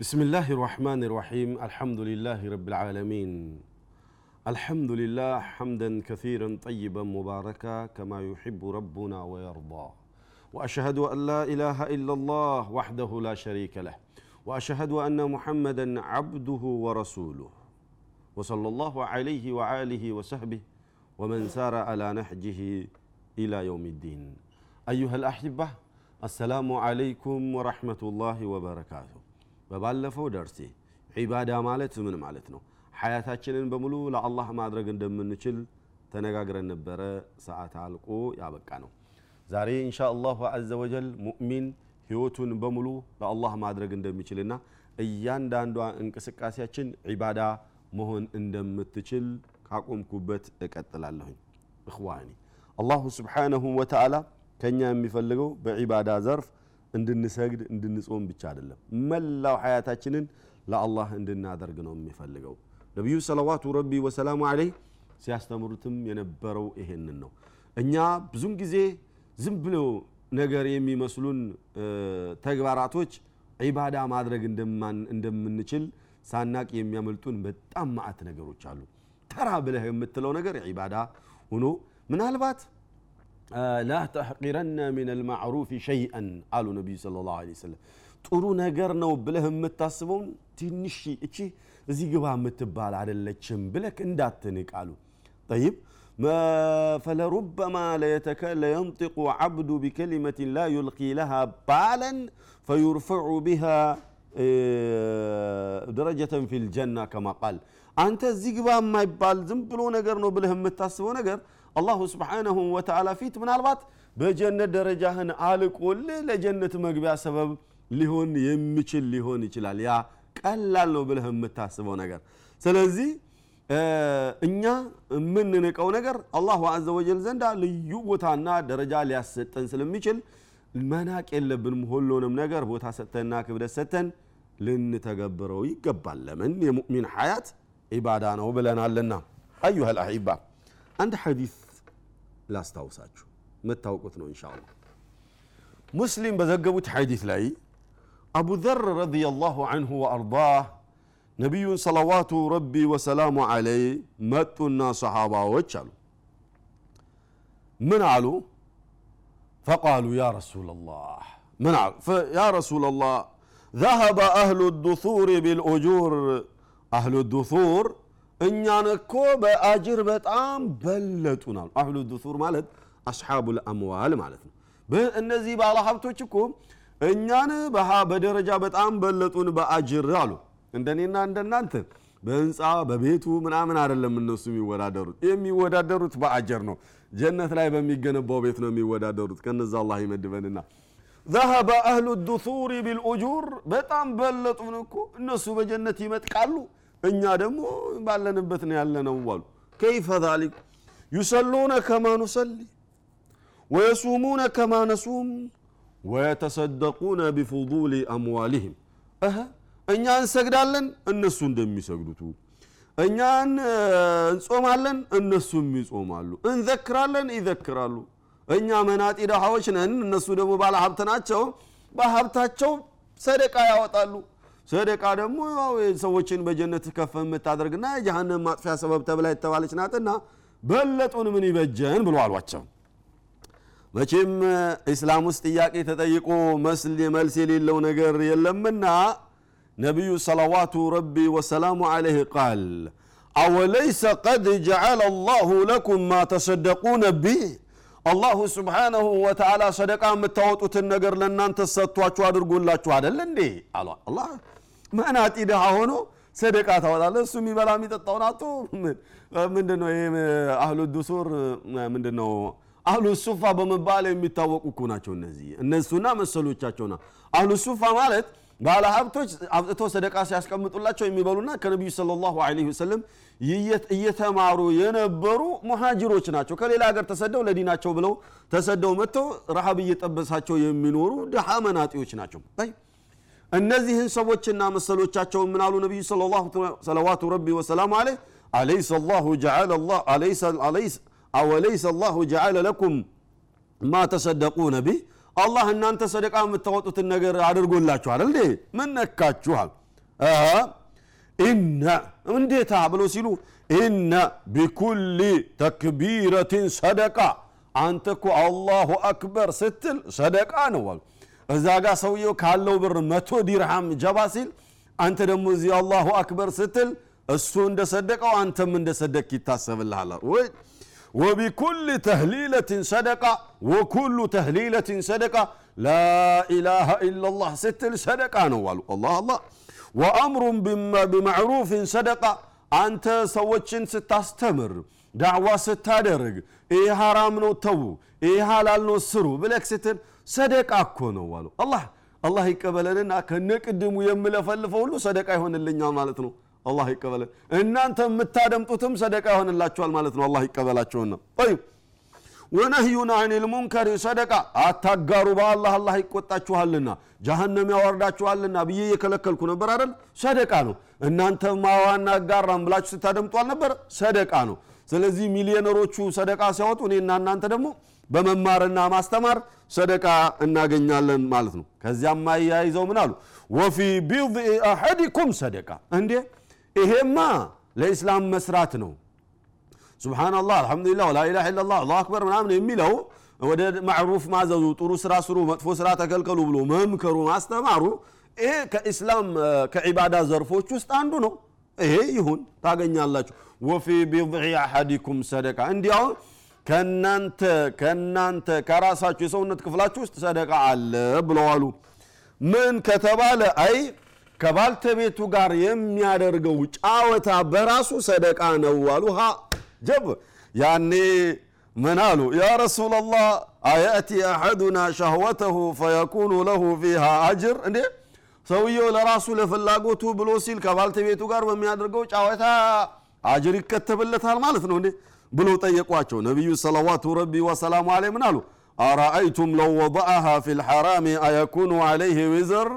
الله الرحمن الرحيم الحمد لله رب العالمين الحمد لله حمدا كثيرا طيبا مباركا كما يحب ربنا ويرضى واشهد ان لا اله الا الله وحده لا شريك له واشهد ان محمدا عبده ورسوله وصلى الله عليه وآله وصحبه ومن سار على نهجه إلى يوم الدين أيها الأحبة السلام عليكم ورحمة الله وبركاته በባለፈው ደርሴ ዒባዳ ማለት ምን ማለት ነው? ሐያታችንን በሙሉ ለአላህ ማድረግ እንደምንችል ተነጋግረን ነበረ። ሰዓት አልቆ ያበቃ ነው። ዛሬ እንሻ አላሁ አዘ ወጀል ሙእሚን ህይወቱን በሙሉ ለአላህ ማድረግ እንደሚችልና እያንዳንዷ እንቅስቃሴያችን ዒባዳ መሆን እንደምትችል ካቆምኩበት እቀጥላለሁኝ። እኽዋኒ አላሁ ስብሓነሁ ወተዓላ ከኛ የሚፈልገው በዒባዳ ዘርፍ እንድንሰግድ እንድንጾም ብቻ አይደለም። መላው ሐያታችንን ለአላህ እንድናደርግ ነው የሚፈልገው። ነቢዩ ሰለዋቱ ረቢ ወሰላሙ አለይህ ሲያስተምሩትም የነበረው ይሄንን ነው። እኛ ብዙን ጊዜ ዝም ብለው ነገር የሚመስሉን ተግባራቶች ዒባዳ ማድረግ እንደምንችል ሳናቅ የሚያመልጡን በጣም ማዕት ነገሮች አሉ። ተራ ብለህ የምትለው ነገር ዒባዳ ሆኖ ምናልባት ላ ተሕቂረነ ምን ልማዕሩፍ ሸይአን አሉ ነቢዩ ስለ ላሁ ሰለም ጥሩ ነገር ነው ብለህ የምታስበውን ትንሽ እቺ እዚህ ግባ የምትባል አደለችም ብለህ እንዳትንቅ አሉ ጠይብ فلربما لينطق عبد بكلمة لا يلقي لها بالا فيرفع بها درجة في الجنة كما قال أنت زيقبا ما يبال زنبلو نقر نو بلهم متاسبو نقر አላሁ ስብሓነሁ ወተዓላ ፊት ምናልባት በጀነት ደረጃህን አልቆል ለጀነት መግቢያ ሰበብ ሊሆን የሚችል ሊሆን ይችላል። ያ ቀላል ነው ብለህ የምታስበው ነገር። ስለዚህ እኛ የምንንቀው ነገር አላሁ አዘ ወጀል ዘንዳ ልዩ ቦታና ደረጃ ሊያሰጠን ስለሚችል መናቅ የለብንም። ሁሉንም ነገር ቦታ ሰጥተንና ክብደት ሰጥተን ልንተገብረው ይገባል። ለምን? የሙእሚን ሐያት ዒባዳ ነው ብለናልና። አዩሃ አንድ ሐዲስ ላስታውሳችሁ የምታውቁት ነው እንሻ አላህ ሙስሊም በዘገቡት ሐዲስ ላይ አቡ ዘር ረዲየላሁ አንሁ ወአርዳህ ነቢዩን ሰለዋቱ ረቢ ወሰላሙ አለይ መጡና ሰሓባዎች አሉ ምን አሉ ፈቃሉ ያ ረሱላላህ ምን አሉ ያ ረሱላላህ ذهب أهل الدثور بالأجور أهل الدثور እኛን እኮ በአጅር በጣም በለጡን አሉ። አህሉ ዱሱር ማለት አስሓቡ አምዋል ማለት ነው። እነዚህ ባለ ሀብቶች እኮ እኛን በደረጃ በጣም በለጡን በአጅር አሉ። እንደኔና እንደናንተ በህንፃ በቤቱ ምናምን አይደለም እነሱ የሚወዳደሩት። የሚወዳደሩት በአጀር ነው። ጀነት ላይ በሚገነባው ቤት ነው የሚወዳደሩት። ከነዛ አላህ ይመድበንና ዘሀበ አህሉ ዱሱሪ ቢልኡጁር በጣም በለጡን እኮ እነሱ በጀነት ይመጥቃሉ። እኛ ደግሞ ባለንበት ነው ያለነው አሉ። ከይፈ ዛሊክ ዩሰሉነ ከማ ኑሰሊ ወየሱሙነ ከማ ነሱም ወየተሰደቁነ ቢፉዱል አምዋሊህም እህ እኛ እንሰግዳለን እነሱ እንደሚሰግዱቱ፣ እኛን እንጾማለን እነሱም ይጾማሉ፣ እንዘክራለን ይዘክራሉ። እኛ መናጢ ደሃዎች ነን፣ እነሱ ደግሞ ባለ ሀብት ናቸው። በሀብታቸው ሰደቃ ያወጣሉ። ሰደቃ ደግሞ ሰዎችን በጀነት ከፍ የምታደርግና የጀሃነም ማጥፊያ ሰበብ ተብላ የተባለች ናትና በለጡን ምን ይበጀን ብሎ አሏቸው። መቼም ኢስላም ውስጥ ጥያቄ ተጠይቆ መስል መልስ የሌለው ነገር የለምና ነቢዩ ሰላዋቱ ረቢ ወሰላሙ ዓለይህ ቃል አወለይሰ ቀድ ጀዓለ አላሁ ለኩም ማ ተሰደቁነ ቢህ አላሁ ስብሓነሁ ወተዓላ ሰደቃ የምታወጡትን ነገር ለእናንተ ሰጥቷችሁ አድርጎላችሁ አደል እንዴ አሏ መናጢ ድሃ ሆኖ ሰደቃ ታወጣለ እሱ የሚበላ የሚጠጣውን አቶ ምንድነው ይሄ? አህሉ ዱሱር ምንድነው? አህሉ ሱፋ በመባል የሚታወቁ እኮ ናቸው እነዚህ። እነሱና መሰሎቻቸውና አህሉ ሱፋ ማለት ባለ ሀብቶች አብጥቶ ሰደቃ ሲያስቀምጡላቸው የሚበሉና ከነቢዩ ስለ ላሁ ወሰለም እየተማሩ የነበሩ ሙሃጅሮች ናቸው። ከሌላ ሀገር ተሰደው ለዲናቸው ብለው ተሰደው መጥተው ረሃብ እየጠበሳቸው የሚኖሩ ድሃ መናጢዎች ናቸው እነዚህን ሰዎችና መሰሎቻቸው ምን አሉ? ነቢዩ ሰለዋቱ ረቢ ወሰላሙ አለ አለይሰ ላሁ አወለይሰ ላሁ ጀዓለ ለኩም ማ ተሰደቁነ ቢህ? አላህ እናንተ ሰደቃ የምታወጡትን ነገር አድርጎላችኋል እንዴ? ምን ነካችኋል? ኢነ እንዴታ ብሎ ሲሉ ኢነ ቢኩል ተክቢረትን ሰደቃ አንተ እኮ አላሁ አክበር ስትል ሰደቃ ነው እዛ ጋር ሰውየው ካለው ብር መቶ ዲርሃም ጀባ ሲል አንተ ደግሞ እዚህ አላሁ አክበር ስትል እሱ እንደሰደቀው አንተም እንደሰደቅ ይታሰብልሃል ወይ وبكل تهليلة صدقة وكل تهليلة صدقة لا إله إلا الله ستل صدقة نوالو الله الله وأمر بمعروف صدقة أنت سوتشن ستاستمر دعوة ستادرج إيه حرام نو تو إيه حلال نو سرو بلك ستل ሰደቃ እኮ ነው አሉ። አላህ አላህ ይቀበለንና ከነቅድሙ የምለፈልፈው ሁሉ ሰደቃ ይሆንልኛል ማለት ነው። አላህ ይቀበለን። እናንተ የምታደምጡትም ሰደቃ ይሆንላችኋል ማለት ነው። አላህ ይቀበላቸውና ይ ወነህዩን አኒል ሙንከሪ ሰደቃ አታጋሩ፣ በአላህ አላህ ይቆጣችኋልና ጃሃንም ያወርዳችኋልና ብዬ እየከለከልኩ ነበር አይደል? ሰደቃ ነው። እናንተ ማዋና አጋራም ብላችሁ ስታደምጡ አልነበረ? ሰደቃ ነው። ስለዚህ ሚሊዮነሮቹ ሰደቃ ሲያወጡ እኔና እናንተ ደግሞ በመማርና ማስተማር ሰደቃ እናገኛለን ማለት ነው። ከዚያም አያይዘው ምን አሉ? ወፊ ቢድኢ አሐዲኩም ሰደቃ። እንዴ! ይሄማ ለኢስላም መስራት ነው። ሱብሓናላህ አልሐምዱሊላህ ላኢላሃ ኢላላህ አላሁ አክበር ምናምን የሚለው ወደ ማዕሩፍ ማዘዙ ጥሩ ስራ ስሩ መጥፎ ስራ ተከልከሉ ብሎ መምከሩ ማስተማሩ ይሄ ከኢስላም ከዒባዳ ዘርፎች ውስጥ አንዱ ነው። ይሄ ይሁን ታገኛላችሁ። ወፊ ቢድዒ አሐዲኩም ሰደቃ። እንዲያውም ከናንተ ከናንተ ከራሳችሁ የሰውነት ክፍላችሁ ውስጥ ሰደቃ አለ ብለዋሉ ምን ከተባለ አይ ከባልተቤቱ ጋር የሚያደርገው ጫወታ በራሱ ሰደቃ ነው አሉ። ሀ ጀብ ያኔ ምን አሉ? ያ ረሱላላህ አያእቲ አሐዱና ሸህወተሁ ፈየኩኑ ለሁ ፊሃ አጅር እንዴ? ሰውየው ለራሱ ለፍላጎቱ ብሎ ሲል ከባልተቤቱ ጋር በሚያደርገው ጫወታ አጅር ይከተብለታል ማለት ነው እንዴ ብሎ ጠየቋቸው። ነቢዩ ሰለዋቱ ረቢ ወሰላሙ አለ ምን አሉ? أرأيتم لو وضعها في الحرام أيكون عليه وزر?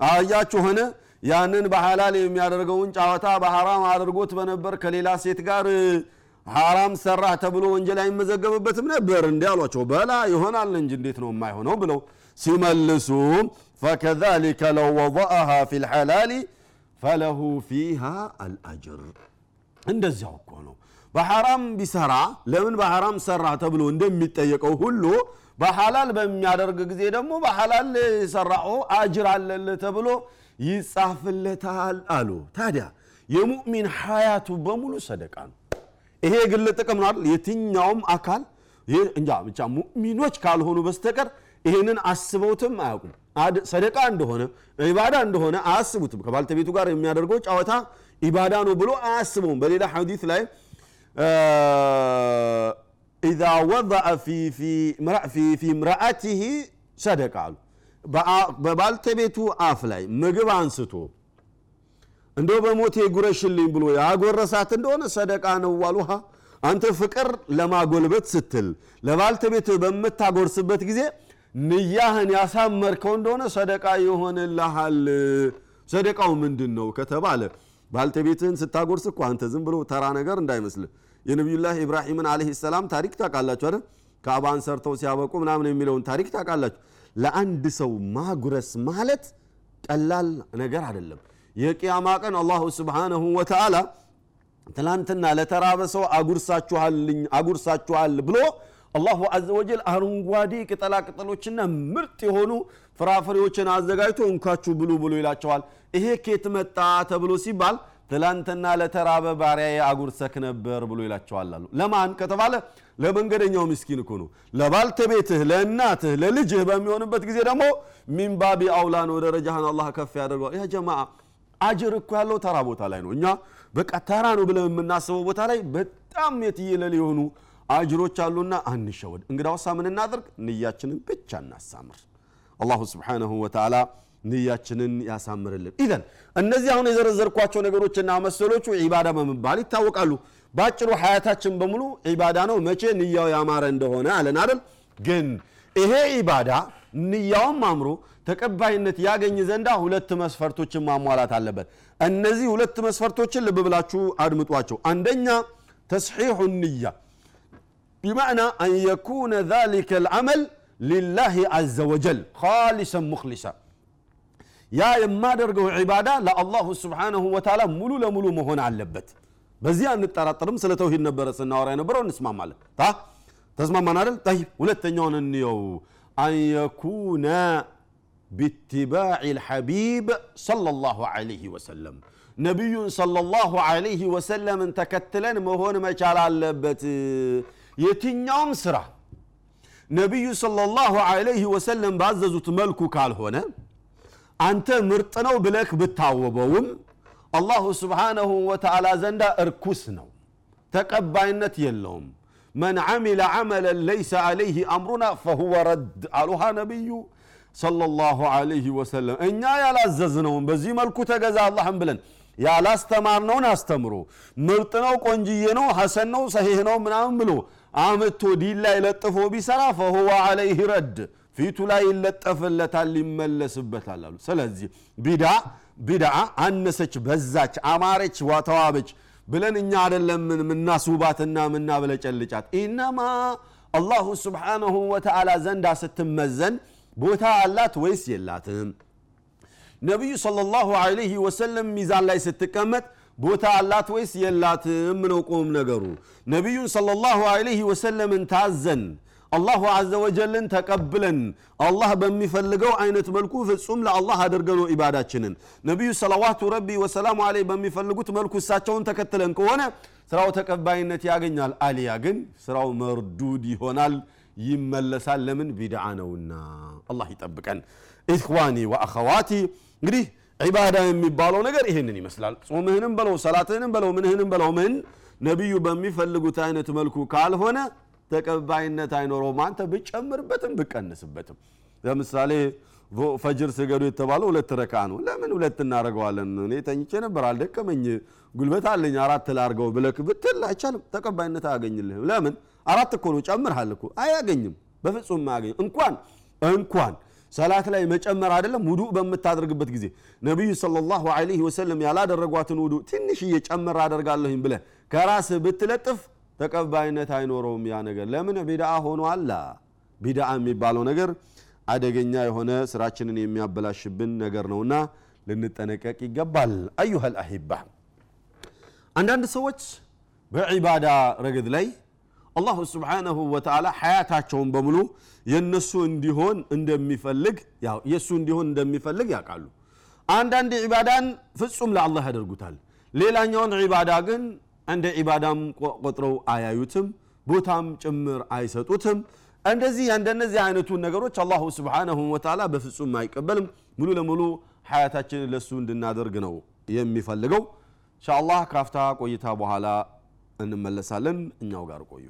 አያችሁን? ያንን በሐላል የሚያደርገውን ጫወታ በሐራም አድርጎት በነበር ከሌላ ሴት ጋር ሐራም ሰራህ ተብሎ ወንጀል አይመዘገብበትም ነበር እንዲ አሏቸው። بلى ይሆናል እንጂ እንዴት ነው የማይሆነው ብለው ሲመልሱ فكذلك لو وضعها في الحلال فله فيها الأجر። እንደዚያው እኮ ነው በሐራም ቢሰራ ለምን በሐራም ሰራ ተብሎ እንደሚጠየቀው ሁሉ በሐላል በሚያደርግ ጊዜ ደግሞ በሐላል የሰራው አጅር አለልህ ተብሎ ይጻፍለታል አሉ። ታዲያ የሙእሚን ሀያቱ በሙሉ ሰደቃ ነው። ይሄ የግል ጥቅም ነው አይደል? የትኛውም አካል እንጃ ብቻ ሙእሚኖች ካልሆኑ በስተቀር ይህንን አስበውትም አያውቁም። ሰደቃ እንደሆነ ኢባዳ እንደሆነ አያስቡትም። ከባልተቤቱ ጋር የሚያደርገው ጨዋታ ኢባዳ ነው ብሎ አያስበውም። በሌላ ሐዲት ላይ ኢዛ ወضዐ ፊ ምርአቲህ ሰደቃ አሉ። በባልተቤቱ አፍ ላይ ምግብ አንስቶ እንደው በሞቴ ጉረሽልኝ ብሎ ያጎረሳት እንደሆነ ሰደቃ ነው ዋሉሃ አንተ ፍቅር ለማጎልበት ስትል ለባልተቤት በምታጎርስበት ጊዜ ንያህን ያሳመርከው እንደሆነ ሰደቃ ይሆንልሃል። ሰደቃው ምንድን ነው ከተባለ ባልተቤትህን ስታጎርስ እኮ አንተ ዝም ብሎ ተራ ነገር እንዳይመስልህ የነቢዩላህ ኢብራሂምን አለህ ሰላም ታሪክ ታውቃላችሁ አይደል? ካዕባን ሰርተው ሲያበቁ ምናምን የሚለውን ታሪክ ታውቃላችሁ። ለአንድ ሰው ማጉረስ ማለት ቀላል ነገር አይደለም። የቅያማ ቀን አላሁ ስብሓነሁ ወተዓላ ትላንትና ለተራበ ሰው አጉርሳችኋል ብሎ አላሁ አዘ ወጀል አረንጓዴ ቅጠላ ቅጠሎችና ምርጥ የሆኑ ፍራፍሬዎችን አዘጋጅቶ እንኳችሁ ብሉ ብሎ ይላቸዋል። ይሄ ኬት መጣ ተብሎ ሲባል ትላንትና ለተራበ ባሪያ አጉርሰክ ነበር ብሎ ይላቸዋል ለማን ከተባለ ለመንገደኛው ምስኪን እኮ ነው። ለባልተቤትህ ለእናትህ ለልጅህ በሚሆንበት ጊዜ ደግሞ ሚንባቢ አውላ ነው ደረጃህን አላህ ከፍ ያደርገዋል። ያ ጀማ አጅር እኮ ያለው ተራ ቦታ ላይ ነው። እኛ በቃ ተራ ነው ብለን የምናስበው ቦታ ላይ በጣም የትየለል የሆኑ አጅሮች አሉና አንሸወድ። እንግዳውሳ ምን እናድርግ? ንያችንን ብቻ እናሳምር። አላሁ ስብሓንሁ ወተዓላ ንያችንን ያሳምርልን። ኢዘን እነዚህ አሁን የዘረዘርኳቸው ነገሮችና መሰሎቹ ዒባዳ በመባል ይታወቃሉ። በአጭሩ ሀያታችን በሙሉ ዒባዳ ነው። መቼ ንያው ያማረ እንደሆነ አለን አይደል? ግን ይሄ ዒባዳ ንያውም አምሮ ተቀባይነት ያገኝ ዘንዳ ሁለት መስፈርቶችን ማሟላት አለበት። እነዚህ ሁለት መስፈርቶችን ልብ ብላችሁ አድምጧቸው። አንደኛ ተስሒሑ ንያ ቢማዕና አን የኩነ ዛሊከ ልዓመል ሊላሂ አዘ ወጀል ካሊሰን ሙክሊሳ ያ የማደርገው ዒባዳ ለአላሁ ስብሓነሁ ወተዓላ ሙሉ ለሙሉ መሆን አለበት። በዚህ አንጠራጠርም። ስለ ተውሂድ ነበረ ስናወራ የነበረው። እንስማማለን። ታ ተስማማን አይደል? ጠይብ። ሁለተኛውን እንየው። አን የኩነ ቢትባዕ ልሐቢብ ሰለላሁ ዐለይሂ ወሰለም። ነቢዩን ሰለላሁ ዐለይሂ ወሰለምን ተከትለን መሆን መቻል አለበት። የትኛውም ስራ ነቢዩ ሰለላሁ ዐለይሂ ወሰለም ባዘዙት መልኩ ካልሆነ አንተ ምርጥ ነው ብለክ ብታወበውም አላሁ ስብሓነሁ ወተዓላ ዘንዳ እርኩስ ነው ተቀባይነት የለውም። መን ዓሚለ ዓመለን ለይሰ ዓለይህ አምሩና ፈሁወ ረድ አሉሃ ነቢዩ ሰለላሁ ዐለይሂ ወሰለም። እኛ ያላዘዝነውን በዚህ መልኩ ተገዛ አላህም ብለን ያላስተማርነውን አስተምሮ ምርጥ ነው ቆንጅዬ ነው ሐሰን ነው ሰሒህ ነው ምናምን ብሎ አምቶ ዲን ላይ ለጥፎ ቢሰራ ፈሁወ ዐለይህ ረድ ፊቱ ላይ ይለጠፍለታል ይመለስበታል አሉ። ስለዚህ ቢዳ ቢድዓ አነሰች በዛች አማረች ተዋበች ብለን እኛ አደለም ምናስውባትና ምናብለጨልጫት። ኢነማ አላሁ ስብሓነሁ ወተዓላ ዘንዳ ስትመዘን ቦታ አላት ወይስ የላትም? ነቢዩ ሰለላሁ ዐለይሂ ወሰለም ሚዛን ላይ ስትቀመጥ ቦታ አላት ወይስ የላትም ነው ቁም ነገሩ። ነቢዩን ሰለላሁ ዐለይሂ ወሰለምን ታዘን አላሁ አዘ ወጀልን ተቀብለን አላህ በሚፈልገው አይነት መልኩ ፍጹም ለአላህ አድርገነው ኢባዳችንን። ነቢዩ ሰለዋቱ ረቢ ወሰላሙ አለይ በሚፈልጉት መልኩ እሳቸውን ተከትለን ከሆነ ስራው ተቀባይነት ያገኛል። አሊያ ግን ስራው መርዱድ ይሆናል ይመለሳል። ለምን? ቢድዓ ነውና። አላህ ይጠብቀን። ኢኽዋኒ ወአኸዋቲ። እንግዲህ ዒባዳ የሚባለው ነገር ይህንን ይመስላል። ጾምህንም በለው ሰላትህንም በለው ምንህንም በለው ምን? ነቢዩ በሚፈልጉት አይነት መልኩ ካልሆነ ተቀባይነት አይኖረውም። አንተ ብጨምርበትም ብቀንስበትም። ለምሳሌ ፈጅር ስገዱ የተባለው ሁለት ረካ ነው። ለምን ሁለት እናደርገዋለን? እኔ ተኝቼ ነበር። አልደቀመኝ። ጉልበት አለኝ። አራት ላርገው ብለክ ብትል አይቻልም። ተቀባይነት አያገኝልህም። ለምን? አራት እኮ ነው። ጨምርሃል እኮ። አያገኝም። በፍጹም አያገኝም። እንኳን እንኳን ሰላት ላይ መጨመር አይደለም ውዱእ በምታደርግበት ጊዜ። ነቢዩ ሰለላሁ ዐለይሂ ወሰለም ያላደረጓትን ውዱእ ትንሽ እየጨመር አደርጋለሁኝ ብለህ ከራስህ ብትለጥፍ ተቀባይነት አይኖረውም ያ ነገር። ለምን? ቢድዓ ሆኖ አላ ቢድዓ የሚባለው ነገር አደገኛ የሆነ ስራችንን የሚያበላሽብን ነገር ነውና ልንጠነቀቅ ይገባል። አዩሃል አሂባ። አንዳንድ ሰዎች በዒባዳ ረገድ ላይ አላሁ ስብሓነሁ ወተዓላ ሐያታቸውን በሙሉ የእነሱ እንዲሆን እንደሚፈልግ የእሱ እንዲሆን እንደሚፈልግ ያውቃሉ። አንዳንድ ዒባዳን ፍጹም ለአላህ ያደርጉታል። ሌላኛውን ዒባዳ ግን እንደ ዒባዳም ቆጥረው አያዩትም ቦታም ጭምር አይሰጡትም። እንደዚህ እንደነዚህ አይነቱን ነገሮች አላሁ ስብሓነሁ ወተዓላ በፍጹም አይቀበልም። ሙሉ ለሙሉ ሐያታችንን ለእሱ እንድናደርግ ነው የሚፈልገው። እንሻ አላህ ካፍታ ቆይታ በኋላ እንመለሳለን። እኛው ጋር ቆዩ